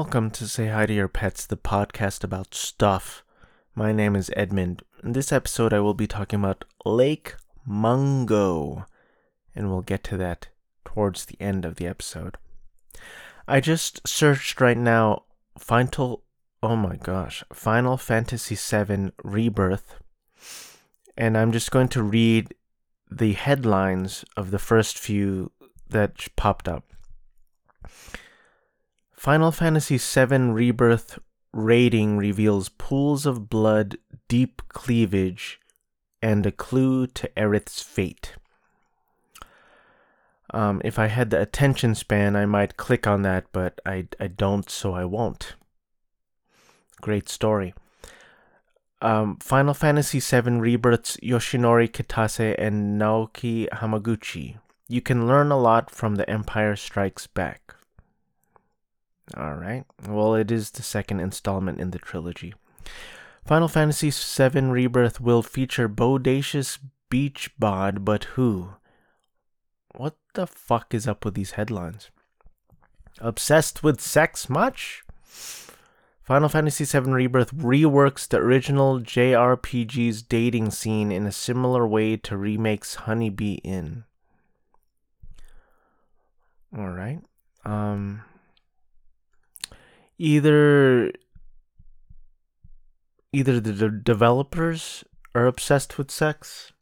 Welcome to Say Hi to Your Pets, the podcast about stuff. My name is Edmond. In this episode, I will be talking about Lake Mungo, and we'll get to that towards the end of the episode. I just searched right now Final, oh my gosh, Final Fantasy VII Rebirth, and I'm just going to read the headlines of the first few that popped up. Final Fantasy VII Rebirth rating reveals pools of blood, deep cleavage, and a clue to Aerith's fate. Um, if I had the attention span, I might click on that, but I, I don't, so I won't. Great story. Um, Final Fantasy VII Rebirth's Yoshinori Kitase and Naoki Hamaguchi. You can learn a lot from The Empire Strikes Back. Alright, well, it is the second installment in the trilogy. Final Fantasy VII Rebirth will feature Bodacious Beach Bod, but who? What the fuck is up with these headlines? Obsessed with sex much? Final Fantasy VII Rebirth reworks the original JRPG's dating scene in a similar way to remakes Honeybee Inn. All right. Um either either the de- developers are obsessed with sex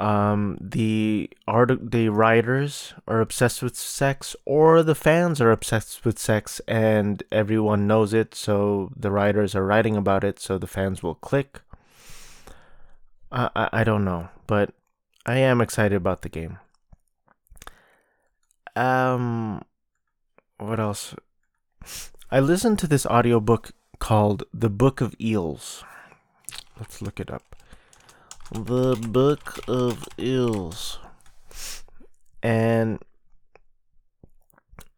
um, the art the writers are obsessed with sex or the fans are obsessed with sex and everyone knows it so the writers are writing about it so the fans will click. I, I, I don't know but i am excited about the game. Um what else i listened to this audiobook called the book of eels let's look it up the Book of Eels. And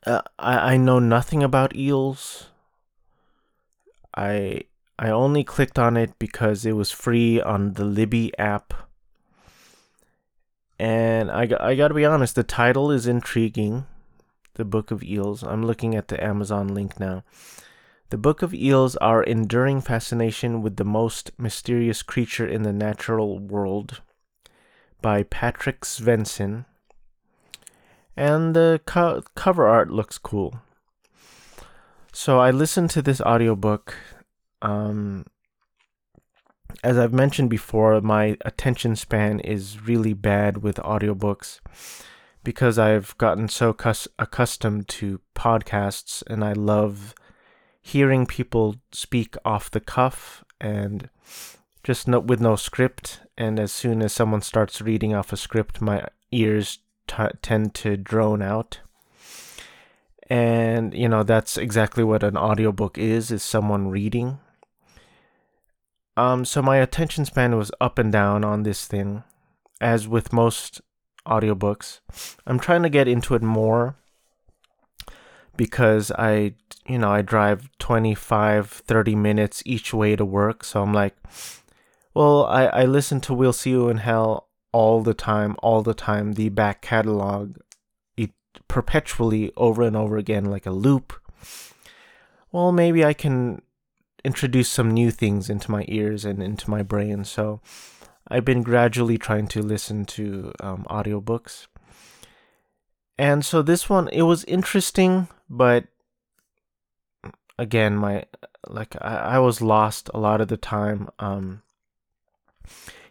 uh, I I know nothing about eels. I I only clicked on it because it was free on the Libby app. And I I got to be honest, the title is intriguing. The Book of Eels. I'm looking at the Amazon link now. The Book of Eels our enduring fascination with the most mysterious creature in the natural world by Patrik Svensson. And the co- cover art looks cool. So I listened to this audiobook. Um, as I've mentioned before, my attention span is really bad with audiobooks because I've gotten so cus- accustomed to podcasts and I love hearing people speak off the cuff and just no, with no script. And as soon as someone starts reading off a script, my ears t- tend to drone out. And you know that's exactly what an audiobook is: is someone reading. Um, so my attention span was up and down on this thing, as with most audiobooks. I'm trying to get into it more because I, you know, I drive 25, 30 minutes each way to work. So I'm like, well, I, I listen to We'll See You in Hell all the time, all the time, the back catalog, it perpetually over and over again, like a loop. Well, maybe I can introduce some new things into my ears and into my brain. So I've been gradually trying to listen to um, audiobooks. And so this one, it was interesting, but again, my like I, I was lost a lot of the time. Um,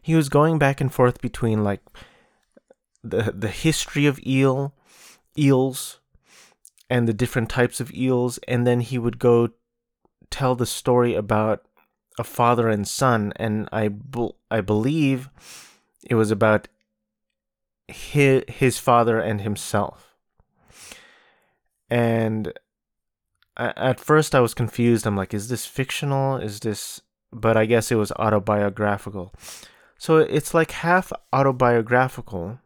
he was going back and forth between like the the history of eel eels and the different types of eels, and then he would go tell the story about a father and son, and I I believe it was about his his father and himself. And at first I was confused. I'm like, is this fictional? Is this but I guess it was autobiographical. So it's like half autobiographical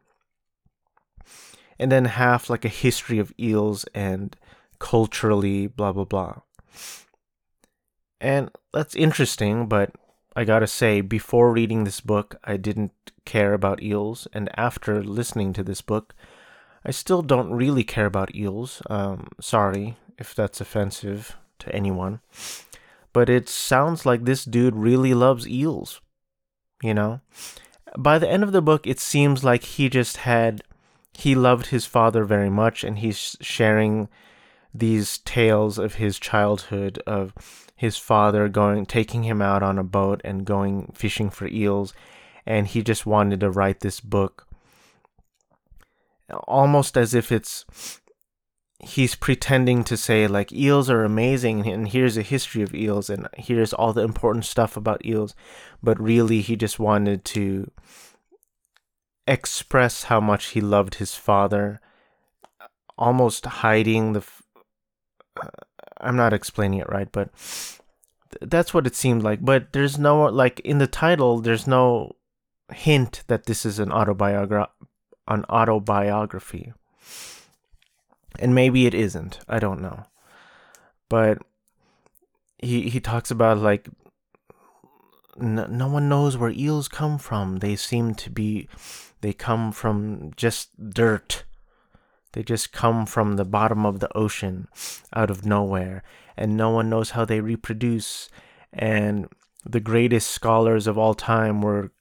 and then half like a history of eels and culturally blah blah blah. And that's interesting, but I gotta say, before reading this book, I didn't care about eels, and after listening to this book, I still don't really care about eels. Um, sorry if that's offensive to anyone. But it sounds like this dude really loves eels, you know? By the end of the book, it seems like he just had, he loved his father very much and he's sharing these tales of his childhood of his father going taking him out on a boat and going fishing for eels. And he just wanted to write this book almost as if it's he's pretending to say like eels are amazing and here's a history of eels and here's all the important stuff about eels. But really he just wanted to express how much he loved his father almost hiding the uh, I'm not explaining it right but th- that's what it seemed like but there's no like in the title there's no hint that this is an autobiography an autobiography and maybe it isn't. I don't know. But he he talks about like no, no one knows where eels come from. They seem to be they come from just dirt. They just come from the bottom of the ocean out of nowhere and no one knows how they reproduce and the greatest scholars of all time were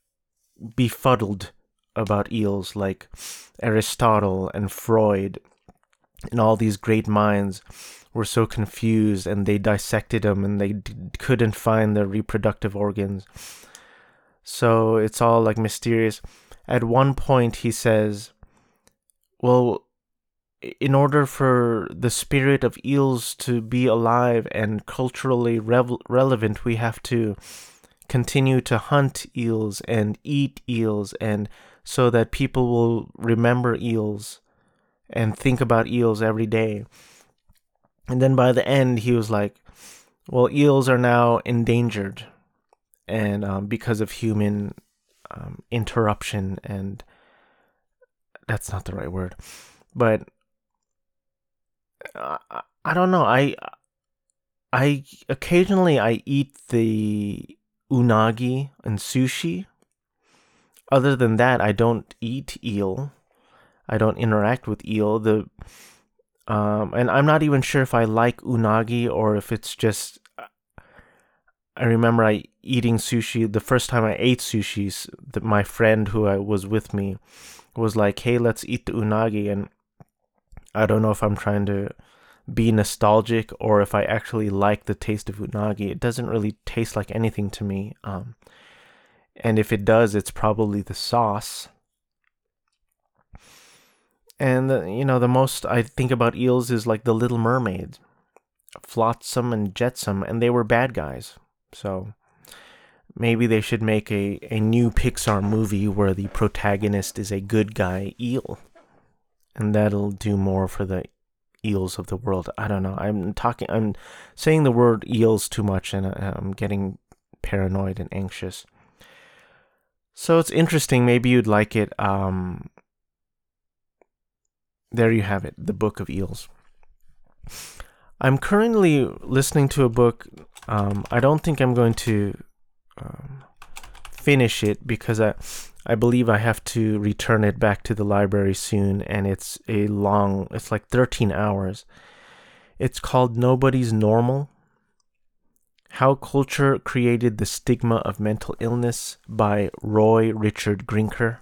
befuddled about eels like Aristotle and Freud and all these great minds were so confused and they dissected them and they d- couldn't find their reproductive organs. So it's all like mysterious. At one point, he says, Well, in order for the spirit of eels to be alive and culturally relevant, we have to continue to hunt eels and eat eels and so that people will remember eels and think about eels every day. And then by the end, he was like, well, eels are now endangered and um, because of human um, interruption and that's not the right word but uh, i don't know i i occasionally i eat the unagi and sushi other than that i don't eat eel I don't interact with eel. The um, and I'm not even sure if I like unagi or if it's just. I remember I eating sushi the first time I ate sushi. My friend who I was with me was like, "Hey, let's eat the unagi," and I don't know if I'm trying to be nostalgic or if I actually like the taste of unagi. It doesn't really taste like anything to me. Um, and if it does, it's probably the sauce. And the, you know, the most I think about eels is like the Little Mermaid, Flotsam and Jetsam, and they were bad guys. So maybe they should make a, a new Pixar movie where the protagonist is a good guy eel. And that'll do more for the eels of the world. I don't know. I'm talking, I'm saying the word eels too much and I'm getting paranoid and anxious. So it's interesting. Maybe you'd like it. Um, there you have it, the Book of Eels. I'm currently listening to a book. Um, I don't think I'm going to um, finish it because I, I believe I have to return it back to the library soon, and it's a long. It's like 13 hours. It's called Nobody's Normal. How Culture Created the Stigma of Mental Illness by Roy Richard Grinker.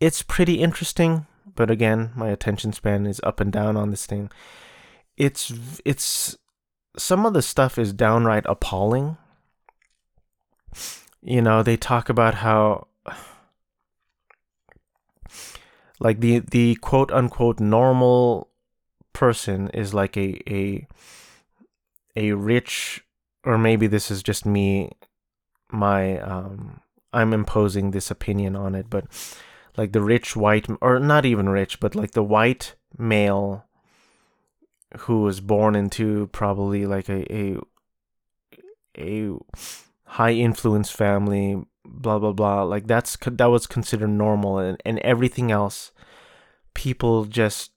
It's pretty interesting but again, my attention span is up and down on this thing. It's it's some of the stuff is downright appalling. You know, they talk about how like the the quote unquote normal person is like a a a rich or maybe this is just me my um I'm imposing this opinion on it, but like the rich white or not even rich but like the white male who was born into probably like a a, a high influence family blah blah blah like that's that was considered normal and, and everything else people just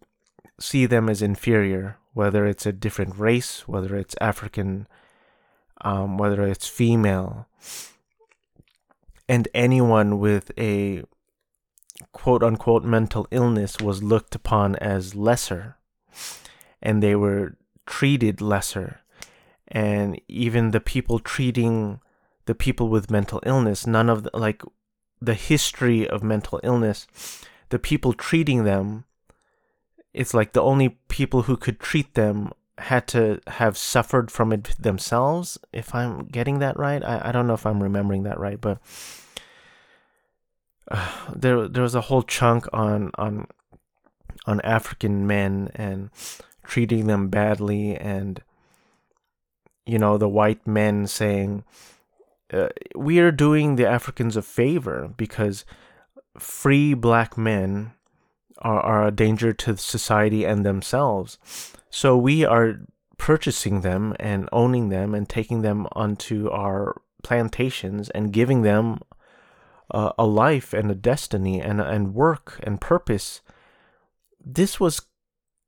see them as inferior whether it's a different race whether it's african um, whether it's female and anyone with a quote unquote mental illness was looked upon as lesser. and they were treated lesser. And even the people treating the people with mental illness, none of the, like the history of mental illness, the people treating them, it's like the only people who could treat them had to have suffered from it themselves. If I'm getting that right, I, I don't know if I'm remembering that right, but uh, there there was a whole chunk on on on African men and treating them badly, and you know the white men saying uh, we are doing the Africans a favor because free black men are, are a danger to society and themselves. So we are purchasing them and owning them and taking them onto our plantations and giving them uh, a life and a destiny and, and work and purpose. This was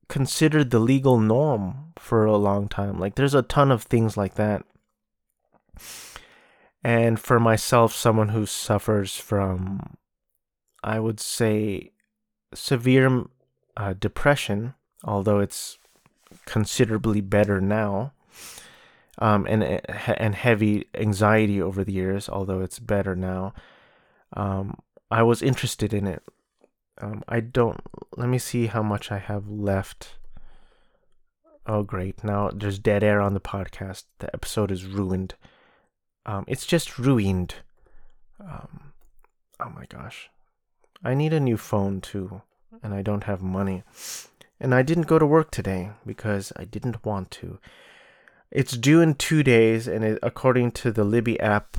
considered the legal norm for a long time. Like there's a ton of things like that. And for myself, someone who suffers from, I would say, severe uh, depression, although it's considerably better now, um, and and heavy anxiety over the years, although it's better now. Um, I was interested in it. Um, I don't. Let me see how much I have left. Oh, great! Now there's dead air on the podcast. The episode is ruined. Um, it's just ruined. Um, oh my gosh. I need a new phone too, and I don't have money. And I didn't go to work today because I didn't want to. It's due in two days, and it, according to the Libby app,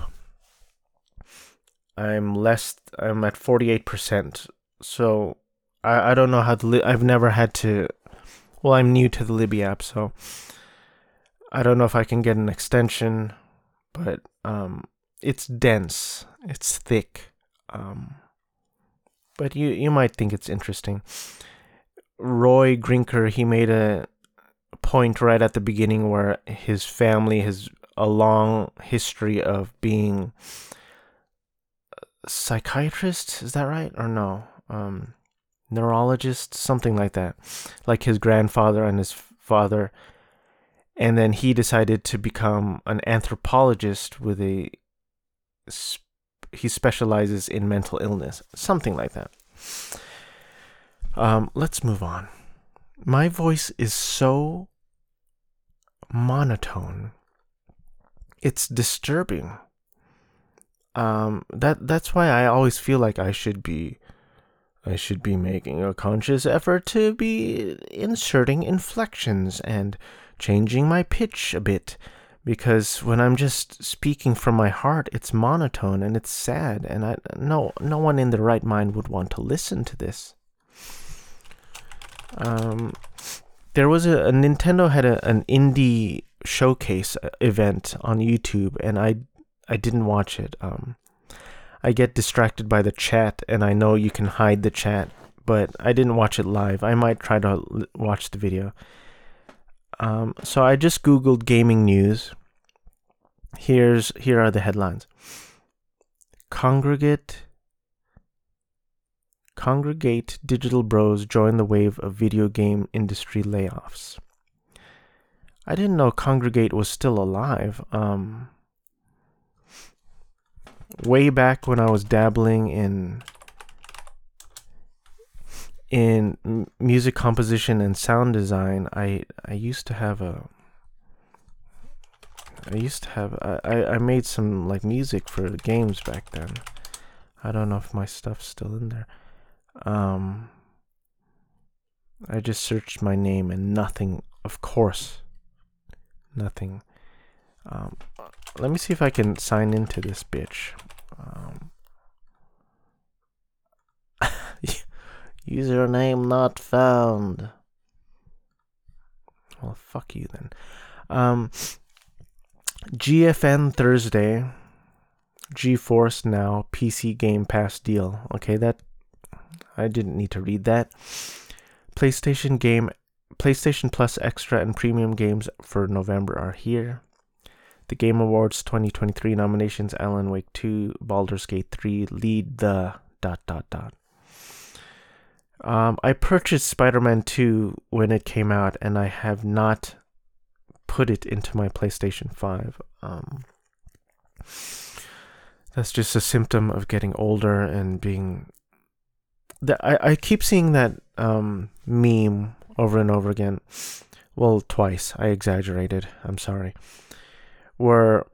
I'm less. I'm at forty eight percent. So I I don't know how to. I've never had to. Well, I'm new to the Libby app, so I don't know if I can get an extension but um, it's dense, it's thick. Um, but you you might think it's interesting. Roy Grinker he made a point right at the beginning where his family has a long history of being psychiatrist Is that right or no? Um, neurologist, something like that. Like his grandfather and his father and then he decided to become an anthropologist with a he specializes in mental illness something like that. Um, let's move on. My voice is so monotone. It's disturbing. Um, that that's why i always feel like i should be I should be making a conscious effort to be inserting inflections and changing my pitch a bit because when I'm just speaking from my heart, it's monotone and it's sad, and I no no one in the right mind would want to listen to this. Um, there was a, a Nintendo had a, an indie showcase uh, event on YouTube, and I I didn't watch it. Um, I get distracted by the chat, and I know you can hide the chat, but I didn't watch it live. I might try to watch the video. Um, so I just googled gaming news. Here's here are the headlines. Kongregate Kongregate Digital Bros join the wave of video game industry layoffs. I didn't know Kongregate was still alive. Um, way back when I was dabbling in in music composition and sound design, I I used to have a I used to have I I made some like music for games back then. I don't know if my stuff's still in there. Um I just searched my name and nothing, of course. Nothing. Um let me see if I can sign into this bitch. Um Username not found. Well, fuck you then. Um, GFN Thursday, GeForce Now PC Game Pass deal. Okay, that I didn't need to read that. PlayStation Game, PlayStation Plus Extra and Premium games for November are here. The Game Awards 2023 nominations: Alan Wake 2, Baldur's Gate 3 lead the dot dot dot. Um, I purchased Spider Man 2 when it came out, and I have not put it into my PlayStation 5. Um, that's just a symptom of getting older and being. The, I, I keep seeing that um, meme over and over again. Well, twice. I exaggerated. I'm sorry. Where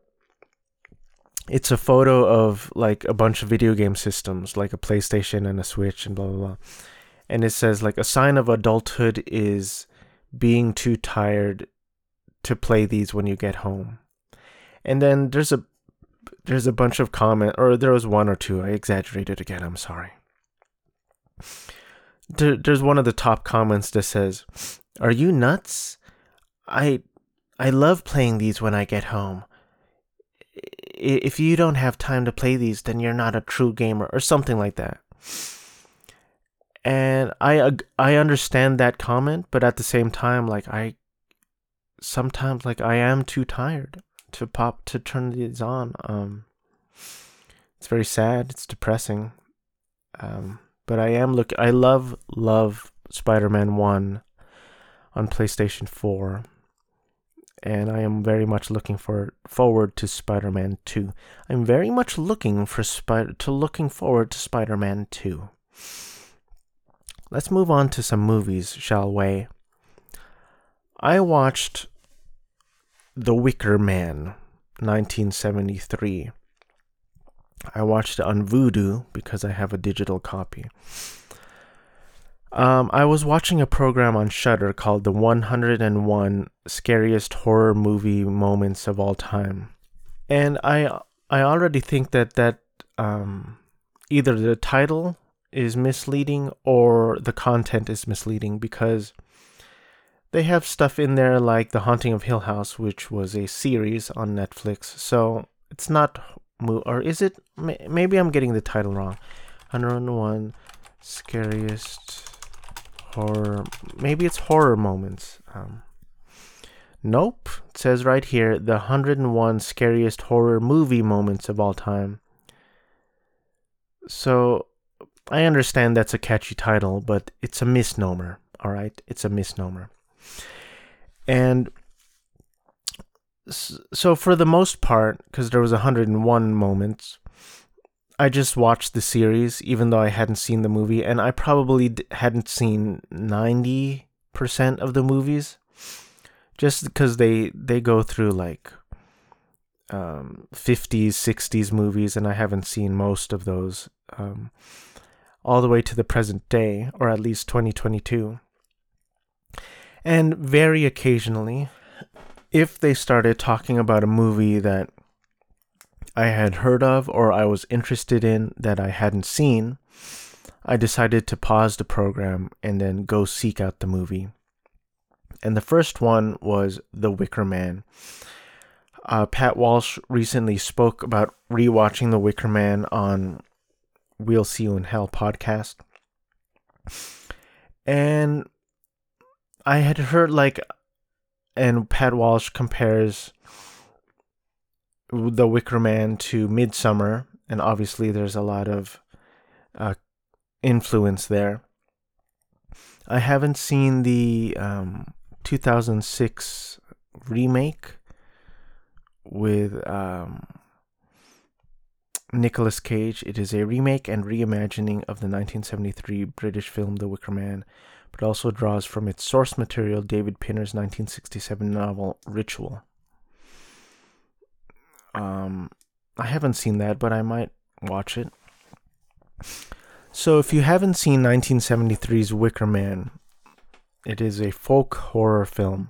it's a photo of like a bunch of video game systems, like a PlayStation and a Switch and blah blah blah. And it says like a sign of adulthood is being too tired to play these when you get home. And then there's a there's a bunch of comment or there was one or two. I exaggerated again. I'm sorry. There, there's one of the top comments that says, "Are you nuts? I I love playing these when I get home. If you don't have time to play these, then you're not a true gamer or something like that." And I I understand that comment, but at the same time like I sometimes like I am too tired to pop to turn these on. Um, it's very sad. It's depressing. Um, but I am look. I love love Spider-Man One on PlayStation Four, and I am very much looking for forward to Spider-Man Two. I'm very much looking for spider to looking forward to Spider-Man Two. Let's move on to some movies, shall we? I watched the Wicker Man, 1973. I watched it on Vudu because I have a digital copy. Um, I was watching a program on Shudder called the 101 Scariest Horror Movie Moments of All Time, and I I already think that that um, either the title is misleading or the content is misleading because they have stuff in there like The Haunting of Hill House, which was a series on Netflix. So it's not, or is it? Maybe I'm getting the title wrong. 101 Scariest Horror. Maybe it's Horror Moments. Um, nope. It says right here the 101 Scariest Horror Movie Moments of All Time. So I understand that's a catchy title, but it's a misnomer. All right? It's a misnomer. And so for the most part, because there was 101 moments, I just watched the series, even though I hadn't seen the movie, and I probably hadn't seen 90% of the movies, just because they they go through like um, 50s, 60s movies, and I haven't seen most of those um, all the way to the present day, or at least 2022. And very occasionally, if they started talking about a movie that I had heard of or I was interested in that I hadn't seen, I decided to pause the program and then go seek out the movie. And the first one was The Wicker Man. Uh, Pat Walsh recently spoke about rewatching The Wicker Man on We'll See You in Hell podcast. And I had heard like, and Pat Walsh compares the Wicker Man to Midsommar, and obviously there's a lot of uh, influence there. I haven't seen the um, 2006 remake with um, Nicolas Cage. It is a remake and reimagining of the 1973 British film The Wicker Man but also draws from its source material David Pinner's 1967 novel Ritual. Um, I haven't seen that, but I might watch it. So, if you haven't seen 1973's Wicker Man, it is a folk horror film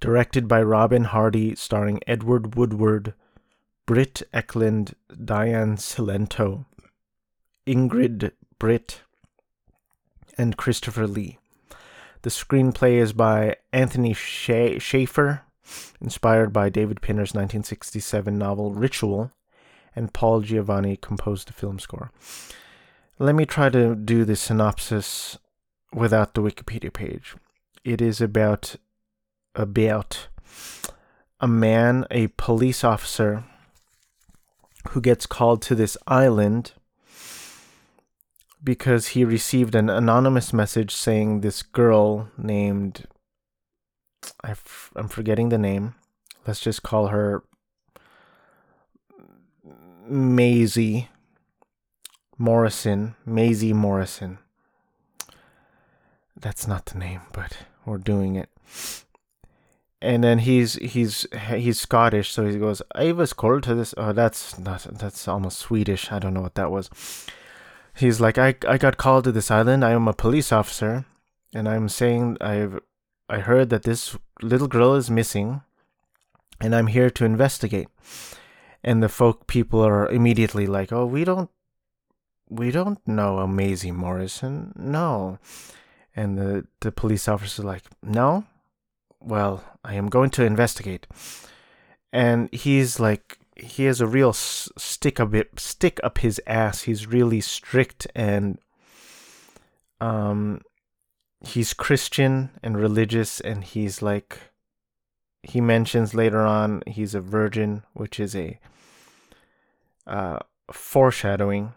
directed by Robin Hardy, starring Edward Woodward, Britt Ekland, Diane Cilento, Ingrid Pitt, and Christopher Lee. The screenplay is by Anthony Shaffer, inspired by David Pinner's 1967 novel Ritual, and Paul Giovanni composed the film score. Let me try to do the synopsis without the Wikipedia page. It is about about a man, a police officer, who gets called to this island because he received an anonymous message saying this girl named I f- I'm forgetting the name. Let's just call her Maisie Morrison. Maisie Morrison. That's not the name, but we're doing it. And then he's he's he's Scottish, so he goes, "I was called to uh, this." Oh, that's not that's almost Swedish. I don't know what that was. He's like, "I I got called to this island. I am a police officer, and I'm saying I've I heard that this little girl is missing, and I'm here to investigate." And the folk people are immediately like, "Oh, we don't we don't know Maisie Morrison. No." And the, the police officer like, no? Well, I am going to investigate. And he's like, he has a real stick up it, stick up his ass. He's really strict and um he's Christian and religious and he's like he mentions later on he's a virgin, which is a uh foreshadowing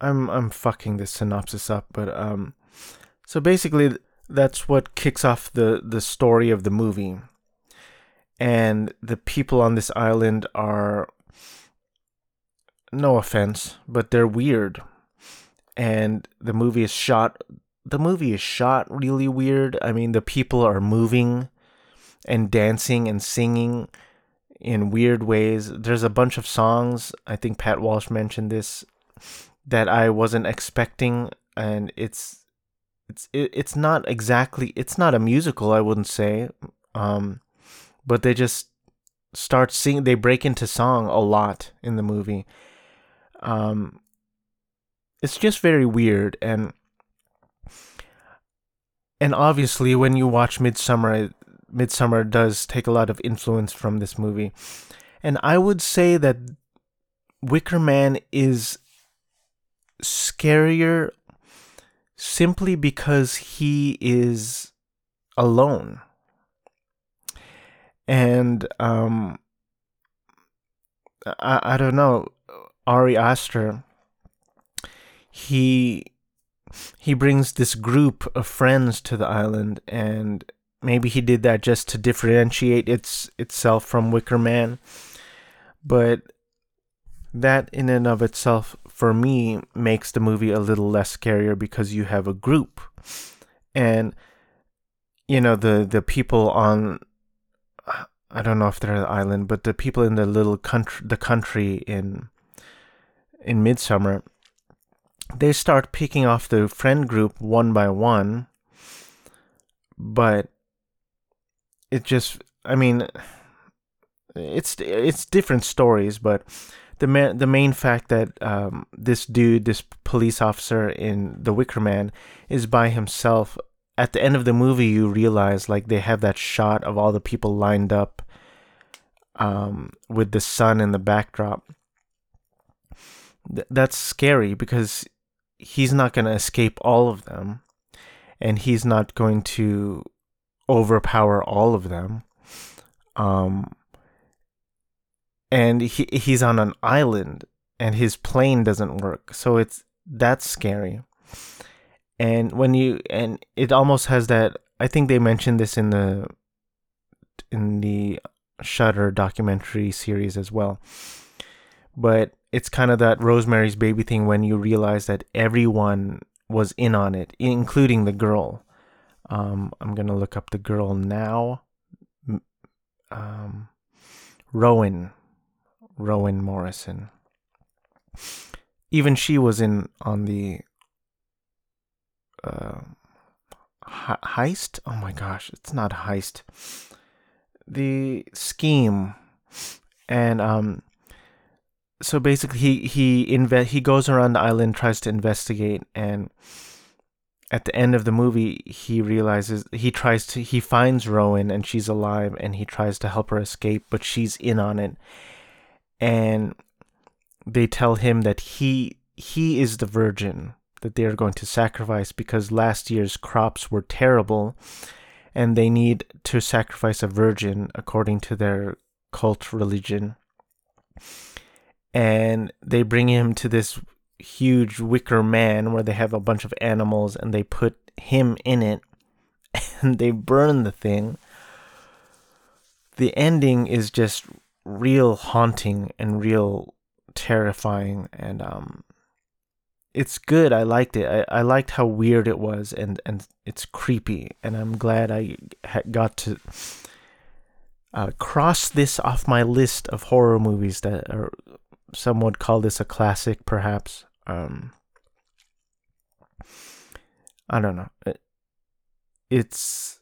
I'm I'm fucking this synopsis up, but um, so basically that's what kicks off the the story of the movie, and the people on this island are, no offense, but they're weird, and the movie is shot. The movie is shot really weird. I mean, the people are moving, and dancing and singing in weird ways. There's a bunch of songs. I think Pat Walsh mentioned this that I wasn't expecting, and it's it's it, it's not exactly it's not a musical. I wouldn't say, um, but they just start singing. They break into song a lot in the movie. Um, it's just very weird and and obviously when you watch Midsommar Midsommar does take a lot of influence from this movie. And I would say that Wicker Man is scarier simply because he is alone. And um I, I don't know, Ari Aster he he brings this group of friends to the island and maybe he did that just to differentiate its itself from Wicker Man. But that in and of itself for me makes the movie a little less scarier because you have a group. And you know the the people on I don't know if they're an island, but the people in the little country the country in in Midsommar they start picking off the friend group one by one but it just I mean it's it's different stories, but the ma- the main fact that um, this dude, this police officer in The Wicker Man, is by himself. At the end of the movie, you realize like they have that shot of all the people lined up, um, with the sun in the backdrop. Th- that's scary because he's not going to escape all of them, and he's not going to overpower all of them. Um, and he he's on an island and his plane doesn't work. So it's that's scary. And when you and it almost has that I think they mentioned this in the in the Shudder documentary series as well. But it's kind of that Rosemary's Baby thing when you realize that everyone was in on it, including the girl. Um, I'm gonna look up the girl now. Um, Rowan, Rowan Morrison. Even she was in on the uh, heist. Oh my gosh, it's not heist. The scheme, and um, so basically he he inve- he goes around the island, tries to investigate, and at the end of the movie he realizes he tries to he finds Rowan and she's alive and he tries to help her escape but she's in on it and they tell him that he he is the virgin that they are going to sacrifice because last year's crops were terrible and they need to sacrifice a virgin according to their cult religion and they bring him to this huge wicker man where they have a bunch of animals and they put him in it and they burn the thing. The ending is just real haunting and real terrifying and um it's good. I liked it. I, I liked how weird it was and and it's creepy and I'm glad I got to uh, cross this off my list of horror movies that are some would call this a classic perhaps um I don't know. It, it's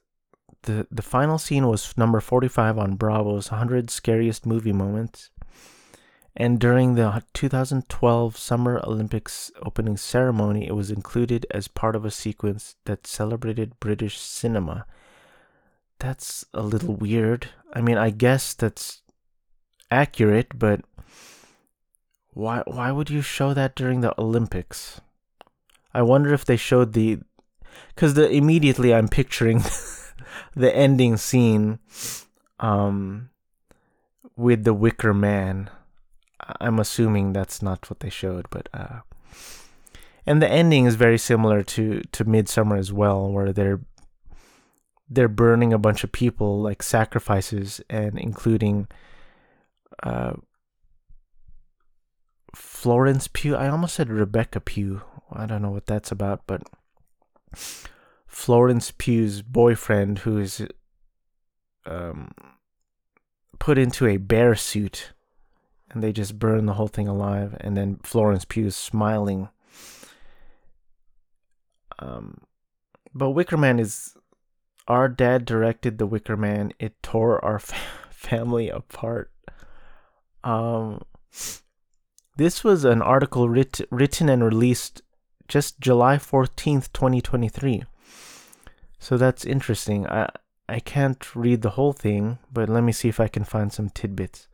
the the final scene was number 45 on Bravo's 100 scariest movie moments. And during the 2012 Summer Olympics opening ceremony, it was included as part of a sequence that celebrated British cinema. That's a little weird. I mean, I guess that's accurate, but why why would you show that during the Olympics? I wonder if they showed the cuz the immediately I'm picturing the ending scene um with the wicker man. I'm assuming that's not what they showed, but uh and the ending is very similar to to Midsommar as well where they're they're burning a bunch of people like sacrifices and including uh Florence Pugh. I almost said Rebecca Pugh. I don't know what that's about, but Florence Pugh's boyfriend, who is um, put into a bear suit, and they just burn the whole thing alive. And then Florence Pugh is smiling. Um, but Wicker Man is. Our dad directed the Wicker Man. It tore our family apart. Um, this was an article writ- written and released just July 14th, 2023. So that's interesting. I I can't read the whole thing, but let me see if I can find some tidbits.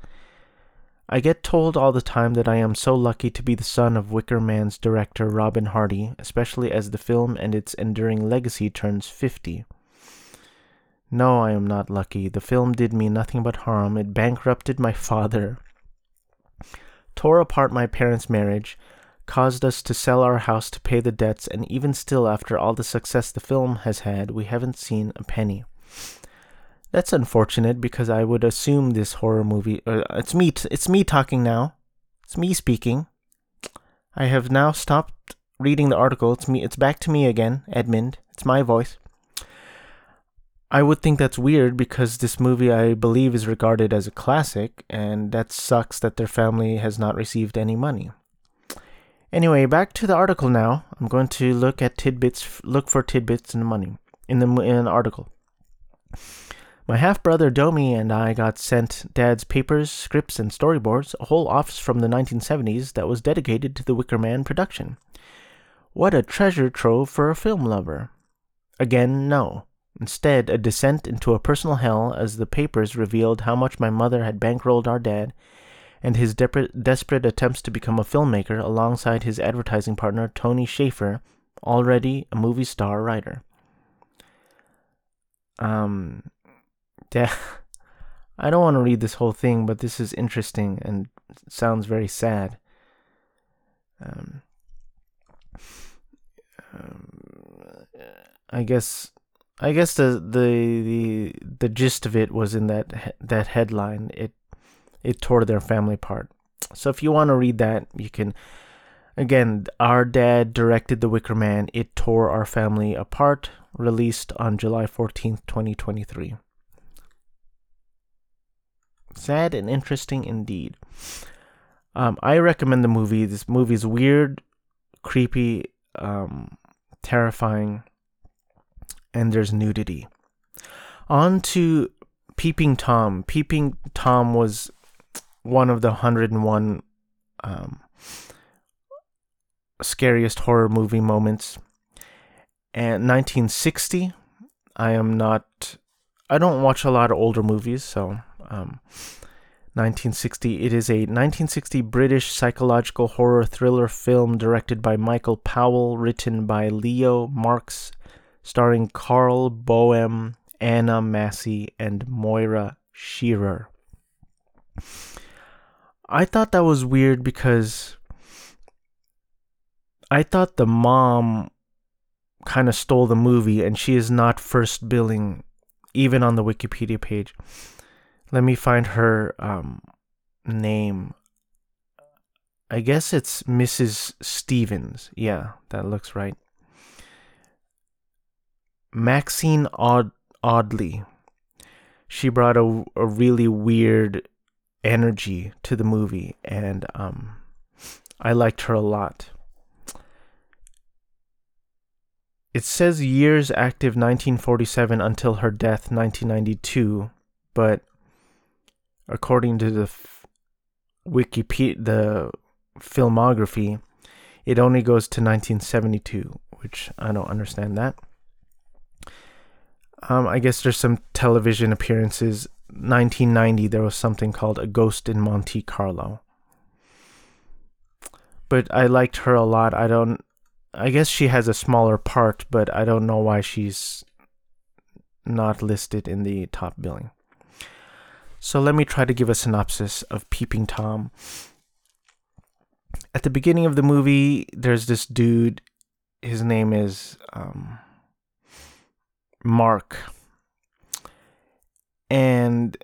I get told all the time that I am so lucky to be the son of Wicker Man's director Robin Hardy, especially as the film and its enduring legacy turns 50. No, I am not lucky. The film did me nothing but harm. It bankrupted my father, tore apart my parents' marriage, caused us to sell our house to pay the debts, and even still, after all the success the film has had, we haven't seen a penny. That's unfortunate because I would assume this horror movie. Uh, it's me. T- it's me talking now. It's me speaking. I have now stopped reading the article. It's me. It's back to me again, Edmond. It's my voice. I would think that's weird because this movie, I believe, is regarded as a classic, and that sucks that their family has not received any money. Anyway, back to the article now. I'm going to look at tidbits, look for tidbits in the money in the in an article. My half brother Domi and I got sent Dad's papers, scripts, and storyboards, a whole office from the 1970s that was dedicated to the Wicker Man production. What a treasure trove for a film lover! Again, no. Instead, a descent into a personal hell as the papers revealed how much my mother had bankrolled our dad and his de- desperate attempts to become a filmmaker alongside his advertising partner Tony Shaffer, already a movie star writer. Um, yeah, I don't want to read this whole thing, but this is interesting and sounds very sad. Um, um I guess I guess the the the the gist of it was in that that headline. It it tore their family apart. So if you want to read that, you can. Again, our dad directed The Wicker Man. It tore our family apart. Released on July fourteenth, twenty twenty three. Sad and interesting indeed. Um, I recommend the movie. This movie is weird, creepy, um, terrifying and there's nudity. On to Peeping Tom. Peeping Tom was one of the 101 um, scariest horror movie moments. And 1960, I am not. I don't watch a lot of older movies, so um, 1960. It is a 1960 British psychological horror thriller film directed by Michael Powell, written by Leo Marks starring Karl Boehm, Anna Massey, and Moira Shearer. I thought that was weird because I thought the mom kind of stole the movie and she is not first billing even on the Wikipedia page. Let me find her um, name. I guess it's Mrs. Stevens. Yeah, that looks right. Maxine Aud- Audley. She brought a, a really weird energy to the movie, and um, I liked her a lot. It says years active 1947 until her death 1992, but according to the f- Wikipedia, the filmography, it only goes to 1972, which I don't understand that. Um, I guess there's some television appearances. 1990, there was something called A Ghost in Monte Carlo. But I liked her a lot. I don't. I guess she has a smaller part, but I don't know why she's not listed in the top billing. So let me try to give a synopsis of Peeping Tom. At the beginning of the movie, there's this dude. His name is um, Mark. And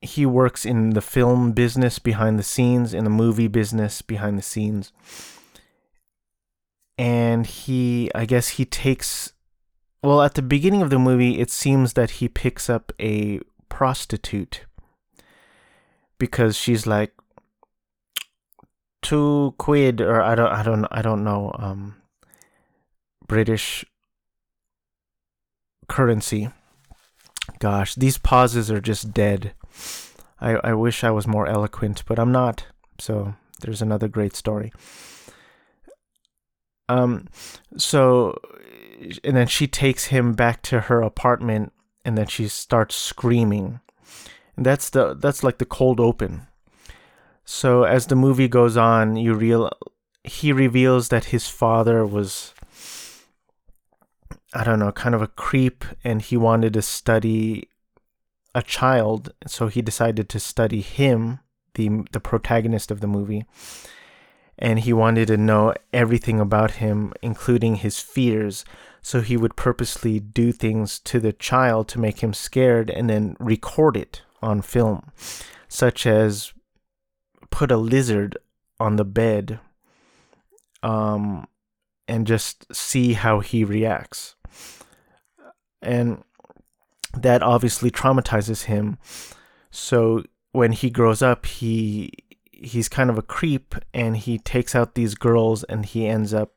he works in the film business behind the scenes, in the movie business behind the scenes. And he, I guess he takes, well, at the beginning of the movie, it seems that he picks up a prostitute because she's like two quid or I don't I don't I don't know um British currency. Gosh, these pauses are just dead. I, I wish I was more eloquent, but I'm not. So there's another great story. Um, so, and then she takes him back to her apartment, and then she starts screaming. And that's the that's like the cold open. So as the movie goes on, you real he reveals that his father was I don't know, kind of a creep, and he wanted to study a child, so he decided to study him, the the protagonist of the movie, and he wanted to know everything about him, including his fears. So he would purposely do things to the child to make him scared, and then record it on film, such as put a lizard on the bed, um, and just see how he reacts and that obviously traumatizes him. So when he grows up, he he's kind of a creep, and he takes out these girls, and he ends up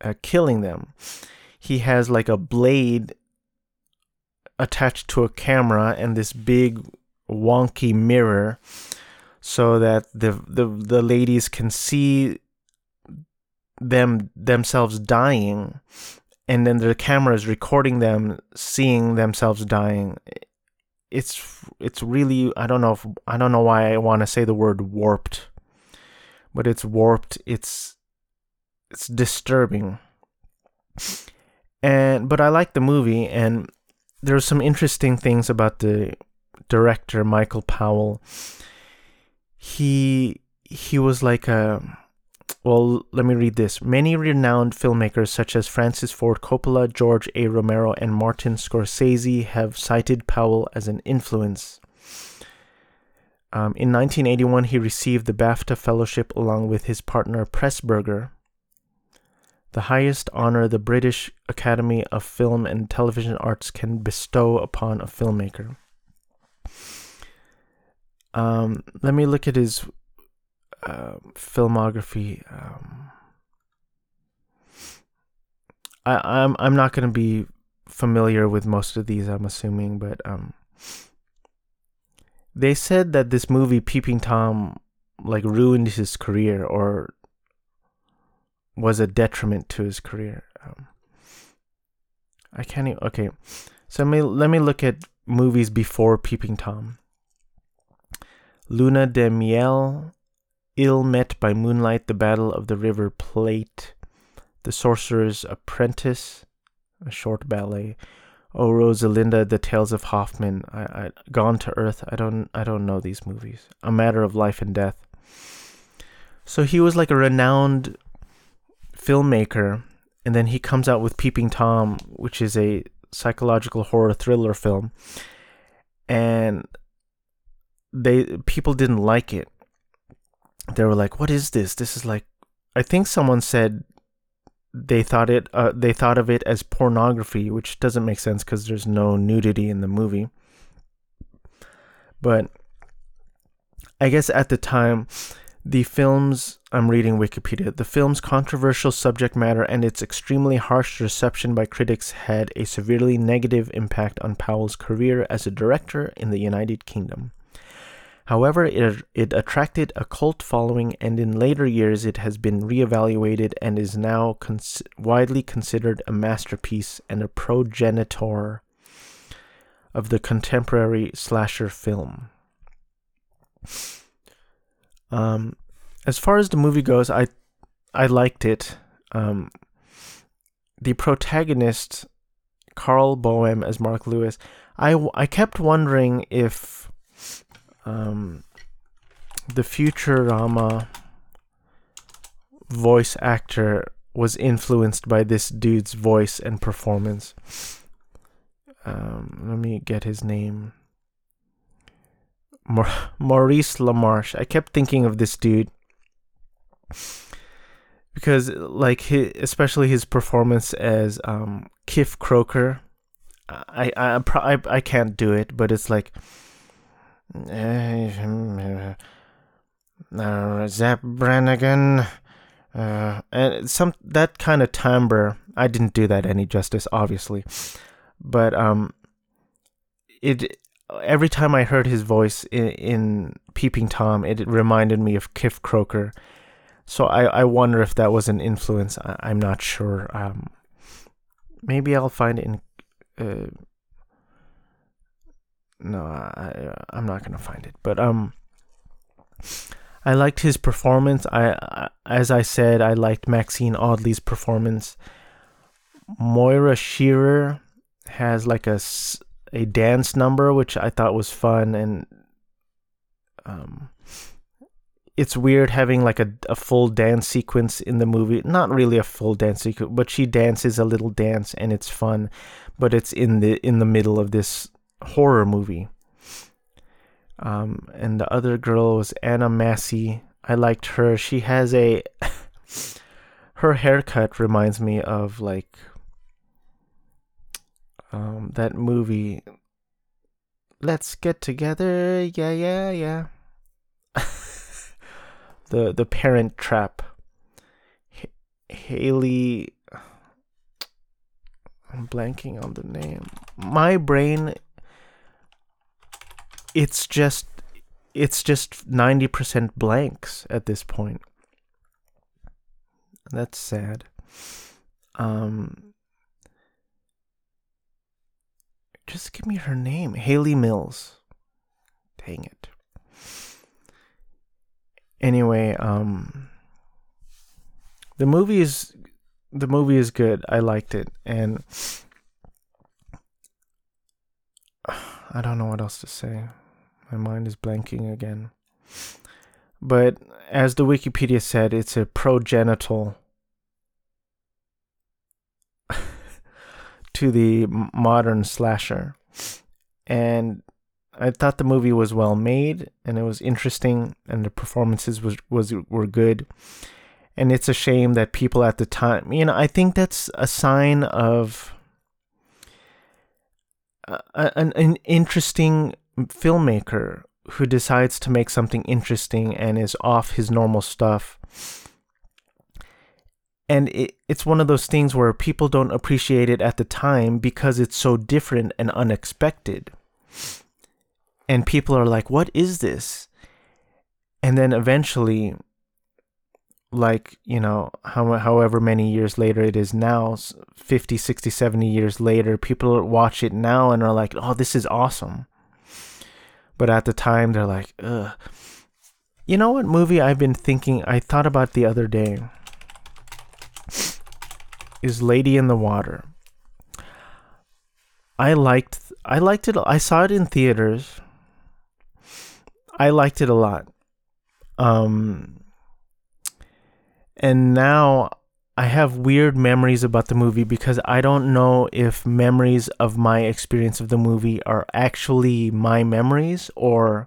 uh, killing them. He has like a blade attached to a camera and this big wonky mirror so that the the the ladies can see them themselves dying and then the camera is recording them seeing themselves dying. It's it's really i don't know if i don't know why i want to say the word warped but it's warped it's it's disturbing. And but i like the movie and there's some interesting things about the director michael powell. He he was like a well, let me read this. Many renowned filmmakers such as Francis Ford Coppola, George A. Romero, and Martin Scorsese have cited Powell as an influence. Um, in 1981, he received the BAFTA Fellowship along with his partner Pressburger, the highest honor the British Academy of Film and Television Arts can bestow upon a filmmaker. Um, let me look at his filmography. Um, I, I'm I'm not gonna be familiar with most of these. I'm assuming, but um, they said that this movie Peeping Tom like ruined his career or was a detriment to his career. Um, I can't even. Okay, so let me let me look at movies before Peeping Tom. Luna de Miel, Ill Met by Moonlight, The Battle of the River Plate, The Sorcerer's Apprentice, a short ballet. Oh Rosalinda, The Tales of Hoffmann, I, I, Gone to Earth. I don't I don't know these movies. A Matter of Life and Death. So he was like a renowned filmmaker, and then he comes out with Peeping Tom, which is a psychological horror thriller film, and they people didn't like it. They were like, "What is this? This is like," I think someone said they thought it uh, they thought of it as pornography, which doesn't make sense because there's no nudity in the movie. But I guess at the time, the film's I'm reading Wikipedia. The film's controversial subject matter and its extremely harsh reception by critics had a severely negative impact on Powell's career as a director in the United Kingdom. However, it, it attracted a cult following, and in later years it has been reevaluated and is now cons- widely considered a masterpiece and a progenitor of the contemporary slasher film. Um, as far as the movie goes, I I liked it. Um, the protagonist, Carl Boehm as Mark Lewis, I, I kept wondering if um, the Futurama voice actor was influenced by this dude's voice and performance. Um, let me get his name. Maurice LaMarche. I kept thinking of this dude because, like, his, especially his performance as um, Kif Kroker. I I, I I can't do it, but it's like uh, Zapp Brannigan, uh, and some that kind of timbre. I didn't do that any justice, obviously, but um, it every time I heard his voice in, in Peeping Tom, it reminded me of Kif Kroker. So I, I wonder if that was an influence. I, am not sure. Um, maybe I'll find it in. Uh, no, I I'm not gonna find it. But um, I liked his performance. I, as I said, I liked Maxine Audley's performance. Moira Shearer has like a a dance number which I thought was fun and um it's weird having like a, a full dance sequence in the movie not really a full dance sequence but she dances a little dance and it's fun but it's in the in the middle of this horror movie. Um, and the other girl was Anna Massey. I liked her. She has a her haircut reminds me of like um, that movie. Let's get together. Yeah, yeah, yeah. the the Parent Trap. H- Hayley. I'm blanking on the name. My brain it's just it's just 90% blanks at this point. That's sad. Um just give me her name. Hayley Mills. Dang it. Anyway, um the movie is the movie is good. I liked it and I don't know what else to say. My mind is blanking again. But as the Wikipedia said, it's a progenital to the modern slasher. And I thought the movie was well made and it was interesting and the performances was was were good. And it's a shame that people at the time, you know, I think that's a sign of uh, an, an interesting filmmaker who decides to make something interesting and is off his normal stuff. And it, it's one of those things where people don't appreciate it at the time because it's so different and unexpected. And people are like, what is this? And then eventually, like you know how, however many years later it is now 50 60 70 years later people watch it now and are like oh this is awesome but at the time they're like ugh. You know what movie i've been thinking i thought about the other day? Is lady in the water. I liked i liked it i saw it in theaters. I liked it a lot. Um and now I have weird memories about the movie because I don't know if memories of my experience of the movie are actually my memories or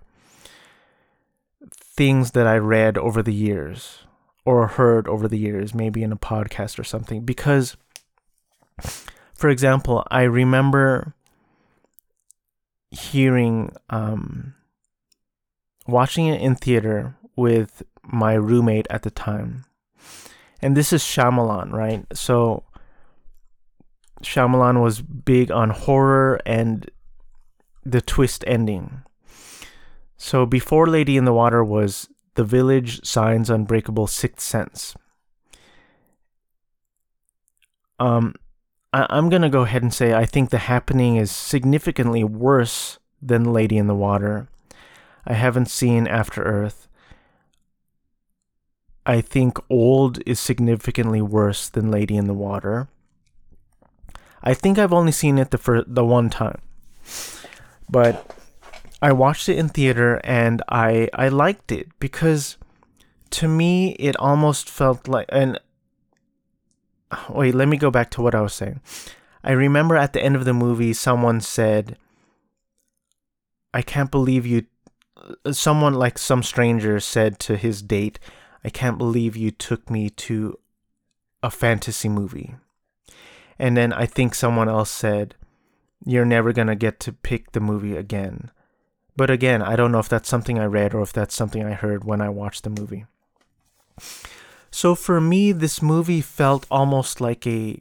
things that I read over the years or heard over the years, maybe in a podcast or something. Because, for example, I remember hearing, um, watching it in theater with my roommate at the time. And this is Shyamalan, right? So, Shyamalan was big on horror and the twist ending. So before Lady in the Water was The Village, Signs, Unbreakable, Sixth Sense. Um, I- I'm gonna go ahead and say I think The Happening is significantly worse than Lady in the Water. I haven't seen After Earth. I think Old is significantly worse than Lady in the Water. I think I've only seen it the the one time, but I watched it in theater and I I liked it because to me it almost felt like and wait, let me go back to what I was saying. I remember at the end of the movie someone said I can't believe you someone like some stranger said to his date, I can't believe you took me to a fantasy movie. And then I think someone else said, You're never going to get to pick the movie again. But again, I don't know if that's something I read or if that's something I heard when I watched the movie. So for me, this movie felt almost like a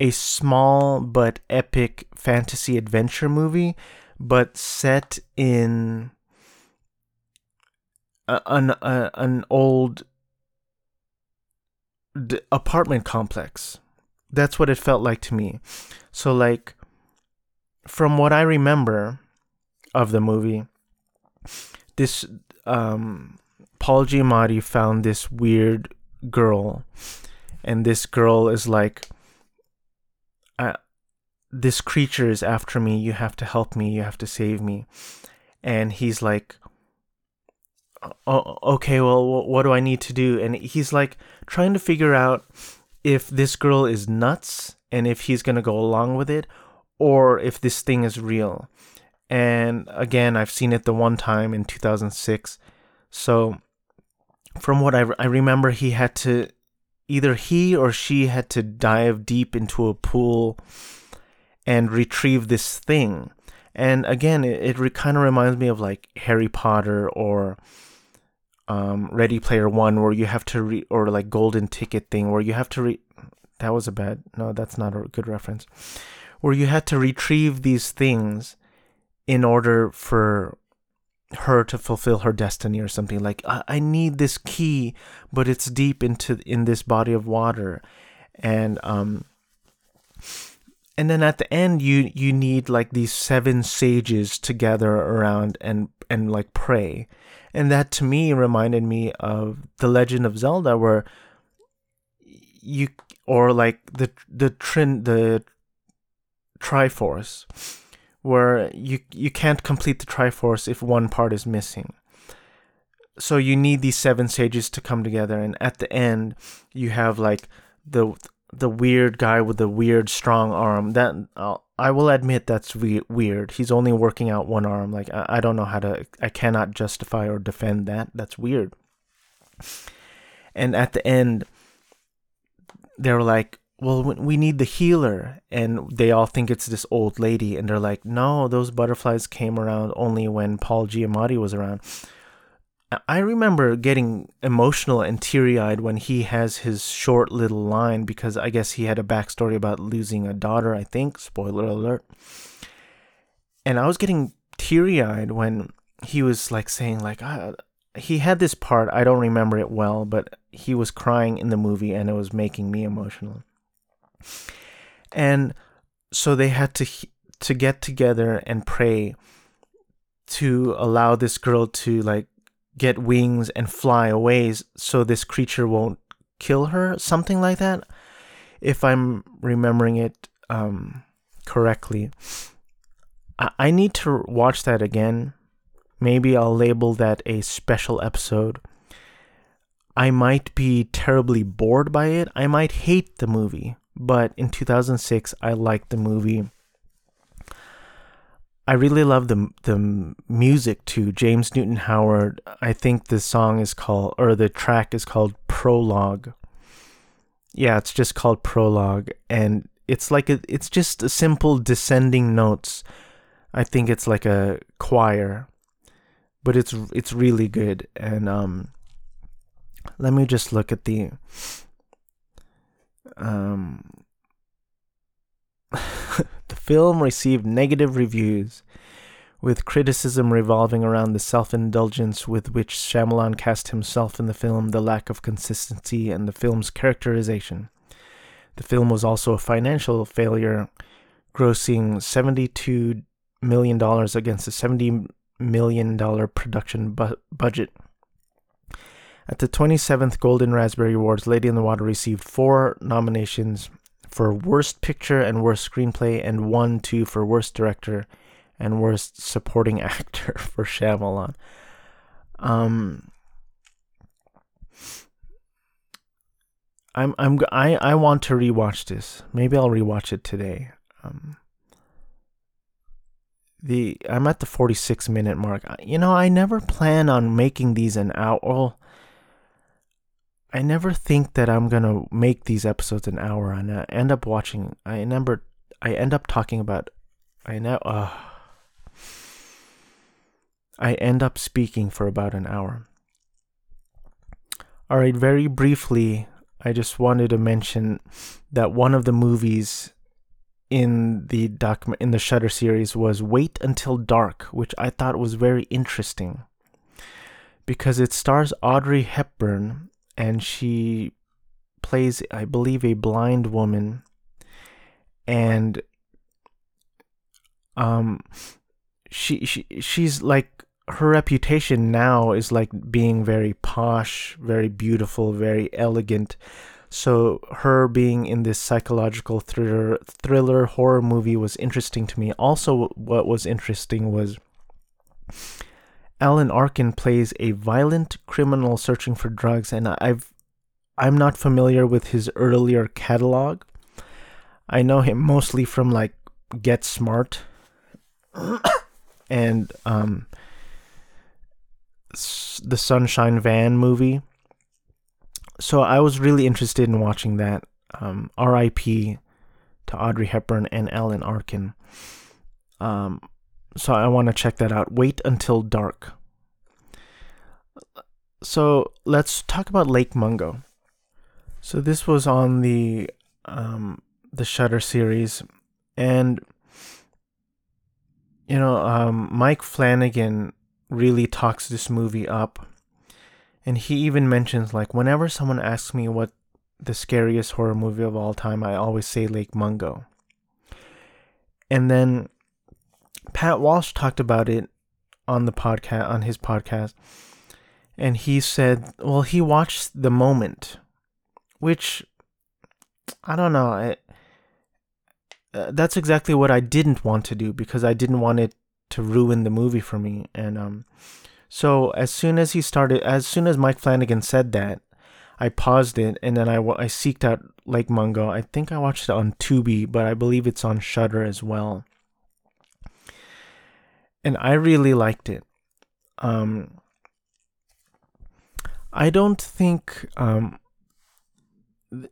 a small but epic fantasy adventure movie, but set in an a, an old d- apartment complex. That's what it felt like to me. So like from what I remember, of the movie, this um, Paul Giamatti found this weird girl, and this girl is like, I, this creature is after me. You have to help me. You have to save me. And he's like, oh, okay, well, what do I need to do? And he's like trying to figure out if this girl is nuts and if he's going to go along with it or if this thing is real. And again, I've seen it the one time in 2006. So, from what I, I remember, he had to either he or she had to dive deep into a pool and retrieve this thing. And again, it, it re- kind of reminds me of like Harry Potter or um, Ready Player One, where you have to re- or like Golden Ticket thing, where you have to re- that was a bad no, that's not a good reference. Where you had to retrieve these things in order for her to fulfill her destiny or something like I, I need this key but it's deep into in this body of water and um and then at the end you you need like these seven sages to gather around and and like pray and that to me reminded me of the legend of zelda where you or like the the trin the triforce where you you can't complete the Triforce if one part is missing. So you need these seven sages to come together, and at the end, you have like the the weird guy with the weird strong arm. That uh, I will admit that's we- weird. He's only working out one arm. Like I, I don't know how to. I cannot justify or defend that. That's weird. And at the end, they're like, well, we need the healer. And they all think it's this old lady. And they're like, no, those butterflies came around only when Paul Giamatti was around. I remember getting emotional and teary eyed when he has his short little line because I guess he had a backstory about losing a daughter, I think. Spoiler alert. And I was getting teary eyed when he was like saying, like, ah, he had this part, I don't remember it well, but he was crying in the movie and it was making me emotional and so they had to to get together and pray to allow this girl to like get wings and fly away so this creature won't kill her? Something like that? If i'm remembering it um, correctly. I-, I need to watch that again. Maybe i'll label that a special episode. I might be terribly bored by it. I might hate the movie, but in 2006, I liked the movie. I really love the the music too. James Newton Howard. I think the song is called or the track is called Prologue. Yeah, it's just called Prologue, and it's like a, it's just a simple descending notes. I think it's like a choir, but it's it's really good. And um, let me just look at the um the film received negative reviews, with criticism revolving around the self indulgence with which Shyamalan cast himself in the film, the lack of consistency, and the film's characterization. The film was also a financial failure, grossing $72 million against a $70 million production bu- budget. At the 27th Golden Raspberry Awards, Lady in the Water received four nominations for Worst Picture and Worst Screenplay, and one, two for Worst Director and Worst Supporting Actor for Shyamalan. Um, I'm I'm I I want to rewatch this. Maybe I'll rewatch it today. Um, the I'm at the 46 minute mark. You know, I never plan on making these an hour. I never think that I'm gonna make these episodes an hour, and I end up watching. I remember I end up talking about. I know. Uh, I end up speaking for about an hour. All right, very briefly, I just wanted to mention that one of the movies in the document in the Shudder series was Wait Until Dark, which I thought was very interesting because it stars Audrey Hepburn and she plays, I believe, a blind woman, and um, she she she's like her reputation now is like being very posh, very beautiful, very elegant. So her being in this psychological thriller thriller horror movie was interesting to me. Also what was interesting was Alan Arkin plays a violent criminal searching for drugs, and I've I'm not familiar with his earlier catalog. I know him mostly from like Get Smart and um, the Sunshine Van movie. So I was really interested in watching that. Um, R.I.P. to Audrey Hepburn and Alan Arkin. Um, so I want to check that out. Wait until dark. So let's talk about Lake Mungo. So this was on the um, the Shudder series, and you know um, Mike Flanagan really talks this movie up, and he even mentions like whenever someone asks me what the scariest horror movie of all time, I always say Lake Mungo. And then Pat Walsh talked about it on the podcast on his podcast and he said well he watched the moment which I don't know I, uh, that's exactly what I didn't want to do because I didn't want it to ruin the movie for me and um so as soon as he started as soon as Mike Flanagan said that I paused it and then I, I seeked out Lake Mungo. I think I watched it on Tubi, but I believe it's on Shudder as well and I really liked it. Um, I don't think um,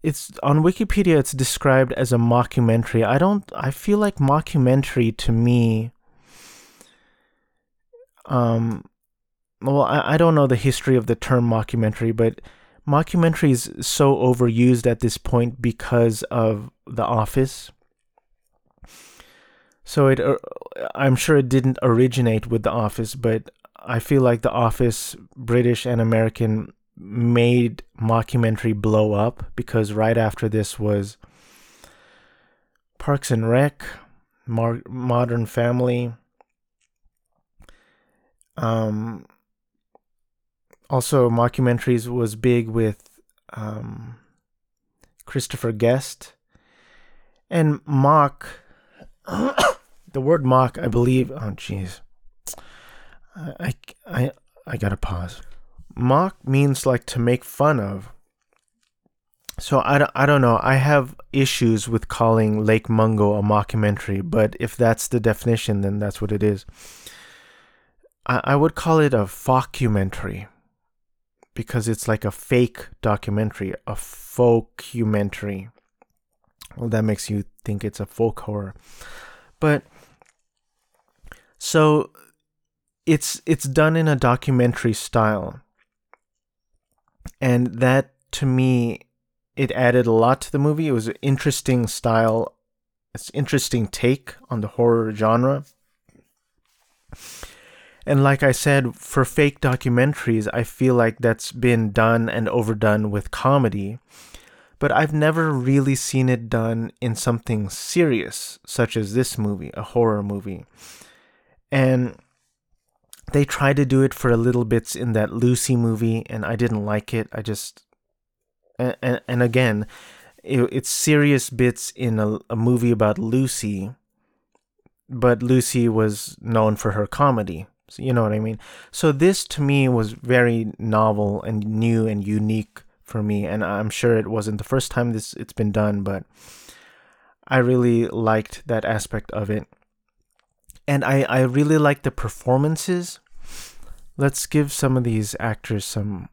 it's on Wikipedia. It's described as a mockumentary. I don't. I feel like mockumentary to me. Um, well, I, I don't know the history of the term mockumentary, but mockumentary is so overused at this point because of The Office. So it, uh, I'm sure it didn't originate with The Office, but I feel like The Office, British and American, made mockumentary blow up because right after this was Parks and Rec, Mar- Modern Family. Um, also, mockumentaries was big with um, Christopher Guest and mock the word mock, I believe. Oh, jeez. I, I, I gotta pause. mock means like to make fun of. So I don't, I don't know. I have issues with calling Lake Mungo a mockumentary, but if that's the definition, then that's what it is. I, I would call it a folkumentary because it's like a fake documentary, a folkumentary. Well, that makes you think it's a folk horror. But so it's it's done in a documentary style. And that to me it added a lot to the movie. It was an interesting style, it's interesting take on the horror genre. And like I said, for fake documentaries, I feel like that's been done and overdone with comedy. But I've never really seen it done in something serious, such as this movie, a horror movie. And they tried to do it for a little bits in that Lucy movie, and I didn't like it. I just and and, again, it, it's serious bits in a, a movie about Lucy, but Lucy was known for her comedy. So you know what I mean? So this to me was very novel and new and unique for me, and I'm sure it wasn't the first time this it's been done, but I really liked that aspect of it. And I, I really like the performances. Let's give some of these actors some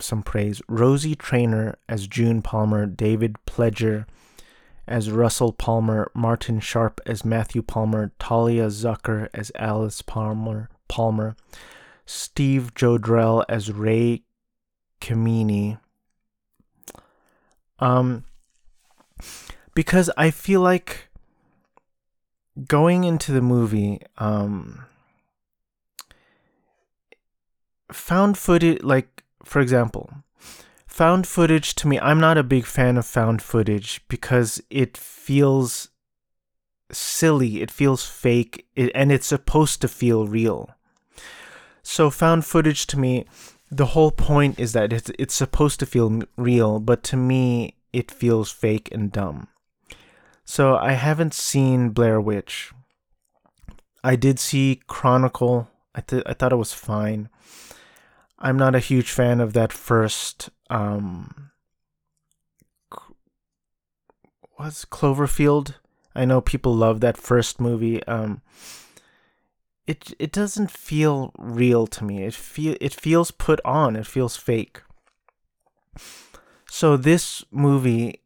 some praise. Rosie Traynor as June Palmer, David Pledger as Russell Palmer, Martin Sharpe as Matthew Palmer, Talia Zucker as Alice Palmer, Palmer, Steve Jodrell as Ray Kemeny. Um, because I feel like going into the movie, um, found footage, like for example, found footage to me, I'm not a big fan of found footage because it feels silly, it feels fake, it, and it's supposed to feel real. So, found footage to me, the whole point is that it's, it's supposed to feel real, but to me, it feels fake and dumb. So, I haven't seen Blair Witch. I did see Chronicle. I, th- I thought it was fine. I'm not a huge fan of that first um was Cloverfield? I know people love that first movie. Um it it doesn't feel real to me. It feel it feels put on. It feels fake. So this movie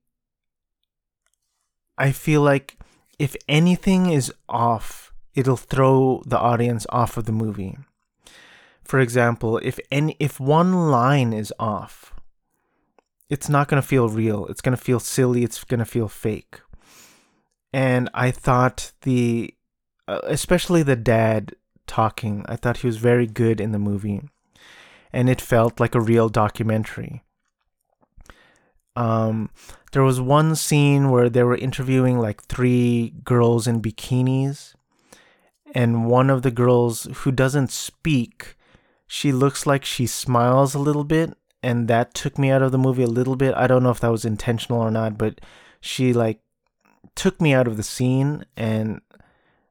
I feel like if anything is off, it'll throw the audience off of the movie for example, if any if one line is off, it's not going to feel real. It's going to feel silly, it's going to feel fake. And I thought the especially the dad talking, I thought he was very good in the movie. And it felt like a real documentary. Um, there was one scene where they were interviewing like three girls in bikinis, and one of the girls who doesn't speak she looks like she smiles a little bit and that took me out of the movie a little bit. I don't know if that was intentional or not, but she like took me out of the scene and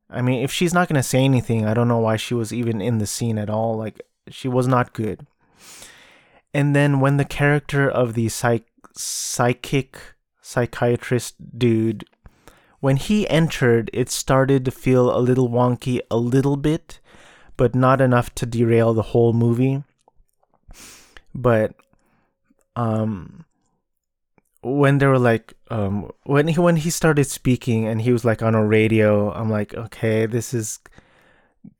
I mean, if she's not going to say anything, I don't know why she was even in the scene at all. Like she was not good. And then when the character of the psych psychic psychiatrist dude when he entered, it started to feel a little wonky a little bit but not enough to derail the whole movie. But um when they were like um when he when he started speaking and he was like on a radio, I'm like, okay, this is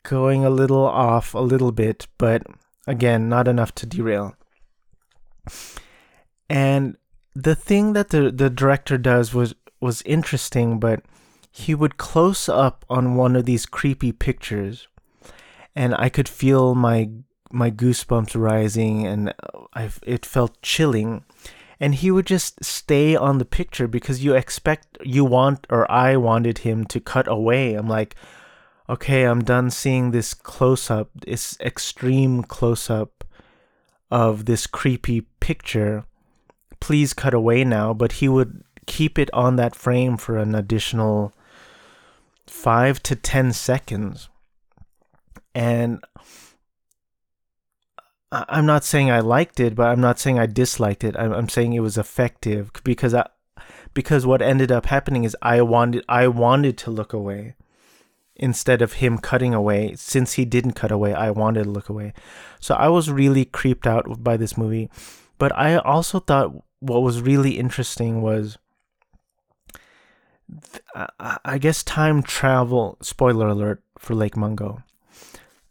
going a little off a little bit, but again, not enough to derail. And the thing that the the director does was was interesting, but he would close up on one of these creepy pictures and I could feel my my goosebumps rising and I it felt chilling and he would just stay on the picture because you expect you want or I wanted him to cut away. I'm like, okay, I'm done seeing this close up, this extreme close up of this creepy picture. Please cut away now, but he would keep it on that frame for an additional 5 to 10 seconds and I'm not saying I liked it, but I'm not saying I disliked it. I'm, I'm saying it was effective because I, because what ended up happening is I wanted I wanted to look away instead of him cutting away. Since he didn't cut away, I wanted to look away. So I was really creeped out by this movie. But I also thought what was really interesting was I guess time travel spoiler alert for Lake Mungo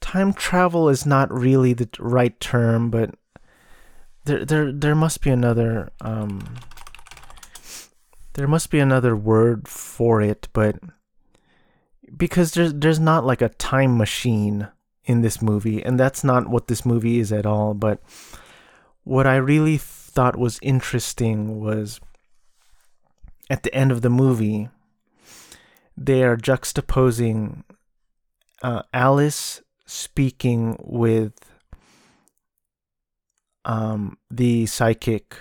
time travel is not really the right term, but there there there must be another um there must be another word for it, but because there's there's not like a time machine in this movie, and that's not what this movie is at all. But what I really thought was interesting was at the end of the movie, they are juxtaposing uh, Alice speaking with um, the psychic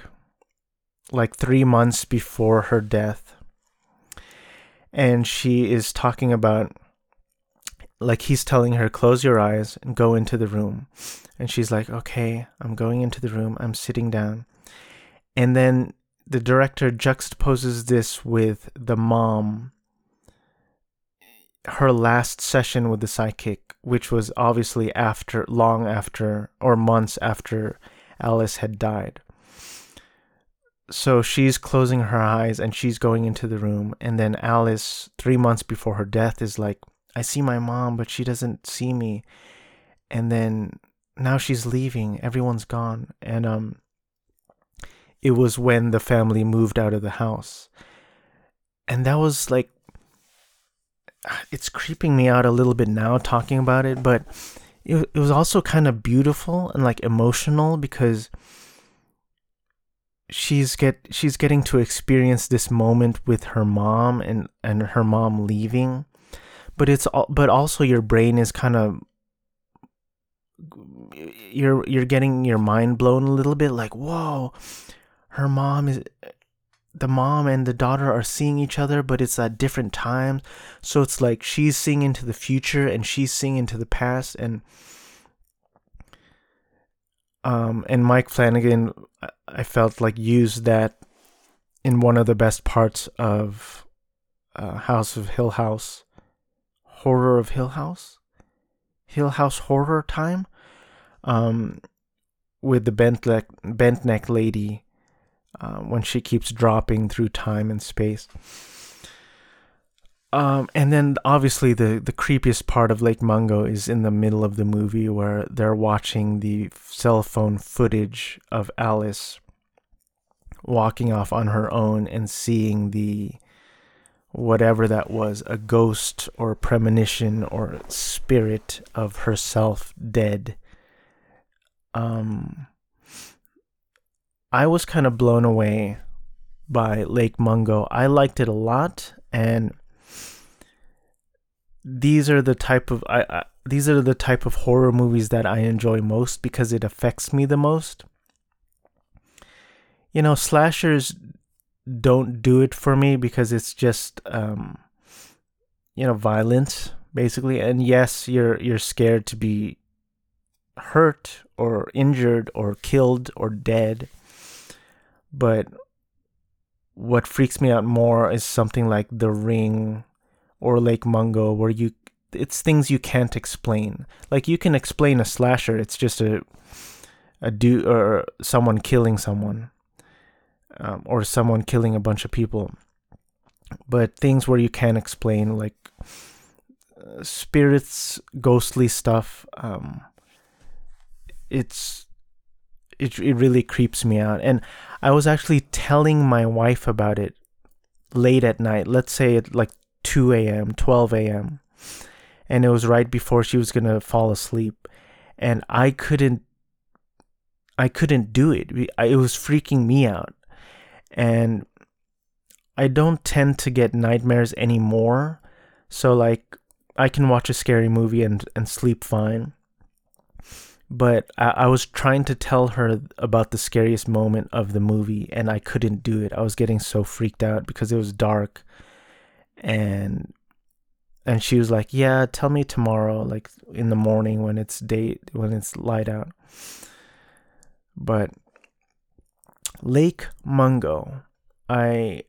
like three months before her death. And she is talking about, like, he's telling her, close your eyes and go into the room. And she's like, okay, I'm going into the room, I'm sitting down. And then the director juxtaposes this with the mom her last session with the psychic, which was obviously after, long after, or months after Alice had died. So she's closing her eyes and she's going into the room. And then Alice, three months before her death, is like, I see my mom, but she doesn't see me. And then now she's leaving. Everyone's gone. And um, it was when the family moved out of the house. And that was like it's creeping me out a little bit now talking about it, but it, it was also kind of beautiful and like emotional because she's get she's getting to experience this moment with her mom and and her mom leaving. But it's all but also your brain is kind of you're you're getting your mind blown a little bit like whoa her mom is the mom and the daughter are seeing each other, but it's at different times. So it's like she's seeing into the future and she's seeing into the past. And um, and Mike Flanagan, I felt like used that in one of the best parts of uh, House of Hill House, Horror of Hill House, Hill House Horror Time, um, with the bent neck bent neck lady uh, when she keeps dropping through time and space. Um, and then obviously the, the creepiest part of Lake Mungo is in the middle of the movie where they're watching the cell phone footage of Alice walking off on her own and seeing the whatever that was a ghost or premonition or spirit of herself dead um I was kind of blown away by Lake Mungo. I liked it a lot, and these are the type of I, I, these are the type of horror movies that I enjoy most because it affects me the most. You know, slashers don't do it for me because it's just um, you know violence basically, and yes, you're you're scared to be hurt or injured or killed or dead but what freaks me out more is something like The Ring or Lake Mungo, where you it's things you can't explain. Like you can explain a slasher, it's just a a do or someone killing someone, um, or someone killing a bunch of people. But things where you can't explain, like uh, spirits, ghostly stuff, um, it's it it really creeps me out. And I was actually telling my wife about it late at night. Let's say at like 2 a.m., 12 a.m. And it was right before she was gonna fall asleep, and I couldn't. I couldn't do it. It was freaking me out, and I don't tend to get nightmares anymore. So like I can watch a scary movie and and sleep fine but I, I, was trying to tell her about the scariest moment of the movie and I couldn't do it. I was getting so freaked out because it was dark and and she was like, "Yeah, tell me tomorrow like in the morning when it's day when it's light out." But Lake Mungo, I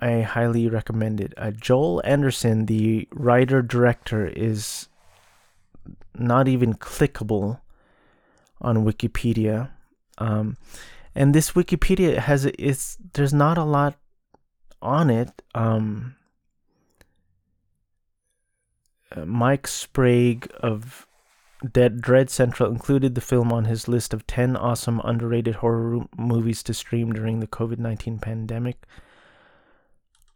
I highly recommend it. Uh, Joel Anderson, the writer director, is not even clickable on Wikipedia. Um, and this Wikipedia has it's there's not a lot on it. Um, uh, Mike Sprague of Dead Dread Central included the film on his list of 10 awesome underrated horror movies to stream during the COVID-19 pandemic.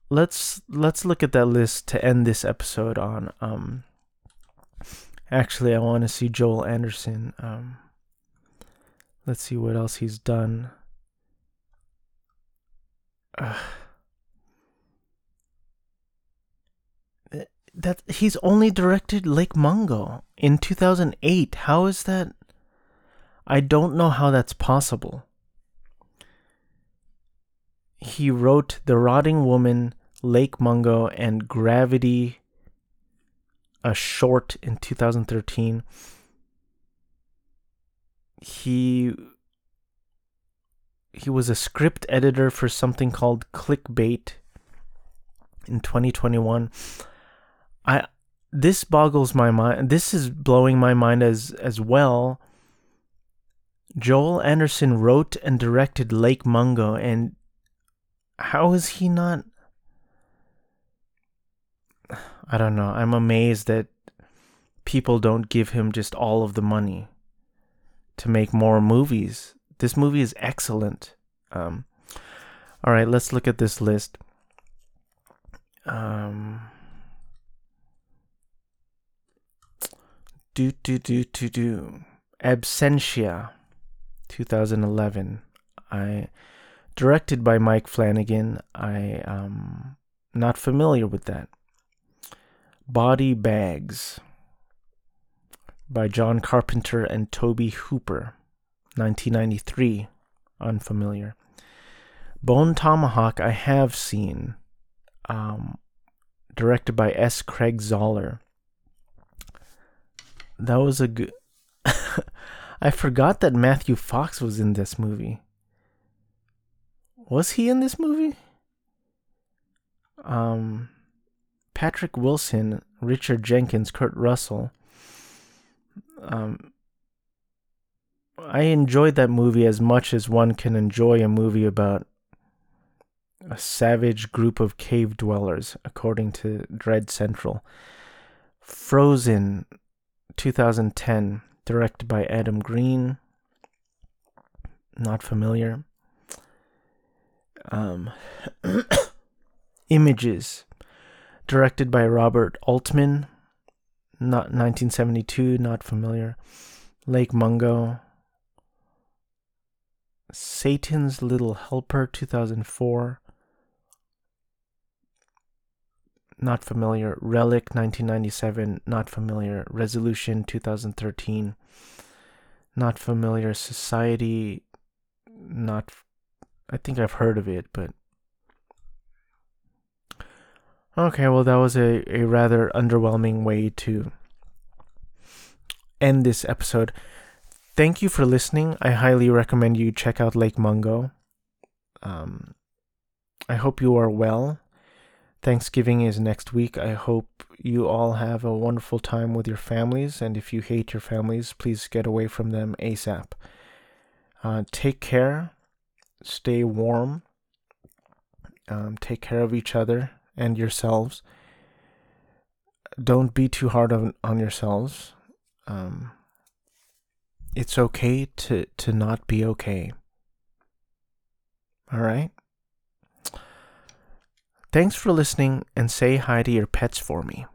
Let's let's look at that list to end this episode on um actually I want to see Joel Anderson um let's see what else he's done. Uh, that he's only directed Lake Mungo in 2008. How is that? I don't know how that's possible. He wrote The Rotting Woman, Lake Mungo, and Gravity, a short in 2013. He he was a script editor for something called Clickbait in 2021. I this boggles my mind. This is blowing my mind as as well. Joel Anderson wrote and directed Lake Mungo, and how is he not? I don't know. I'm amazed that people don't give him just all of the money to make more movies. This movie is excellent. Um, all right, let's look at this list. Um, do do do do do. Absentia, 2011. I directed by Mike Flanagan. I um not familiar with that. Body Bags by John Carpenter and Tobe Hooper, 1993. Unfamiliar. Bone Tomahawk I have seen, um, directed by S. Craig Zahler. That was a good. I forgot that Matthew Fox was in this movie. Was he in this movie? Um, Patrick Wilson, Richard Jenkins, Kurt Russell. Um, I enjoyed that movie as much as one can enjoy a movie about a savage group of cave dwellers, according to Dread Central. Frozen, 2010, directed by Adam Green. Not familiar. Um, Images, directed by Robert Altman. Not 1972, not familiar. Lake Mungo. Satan's Little Helper, 2004. Not familiar. Relic, 1997. Not familiar. Resolution, 2013. Not familiar. Society, not. I think I've heard of it, but. Okay, well, that was a, a rather underwhelming way to end this episode. Thank you for listening. I highly recommend you check out Lake Mungo. Um, I hope you are well. Thanksgiving is next week. I hope you all have a wonderful time with your families. And if you hate your families, please get away from them ASAP. Uh, take care. Stay warm. Um, take care of each other and yourselves. Don't be too hard on, on yourselves. Um, it's okay to, to not be okay. All right? Thanks for listening and say hi to your pets for me.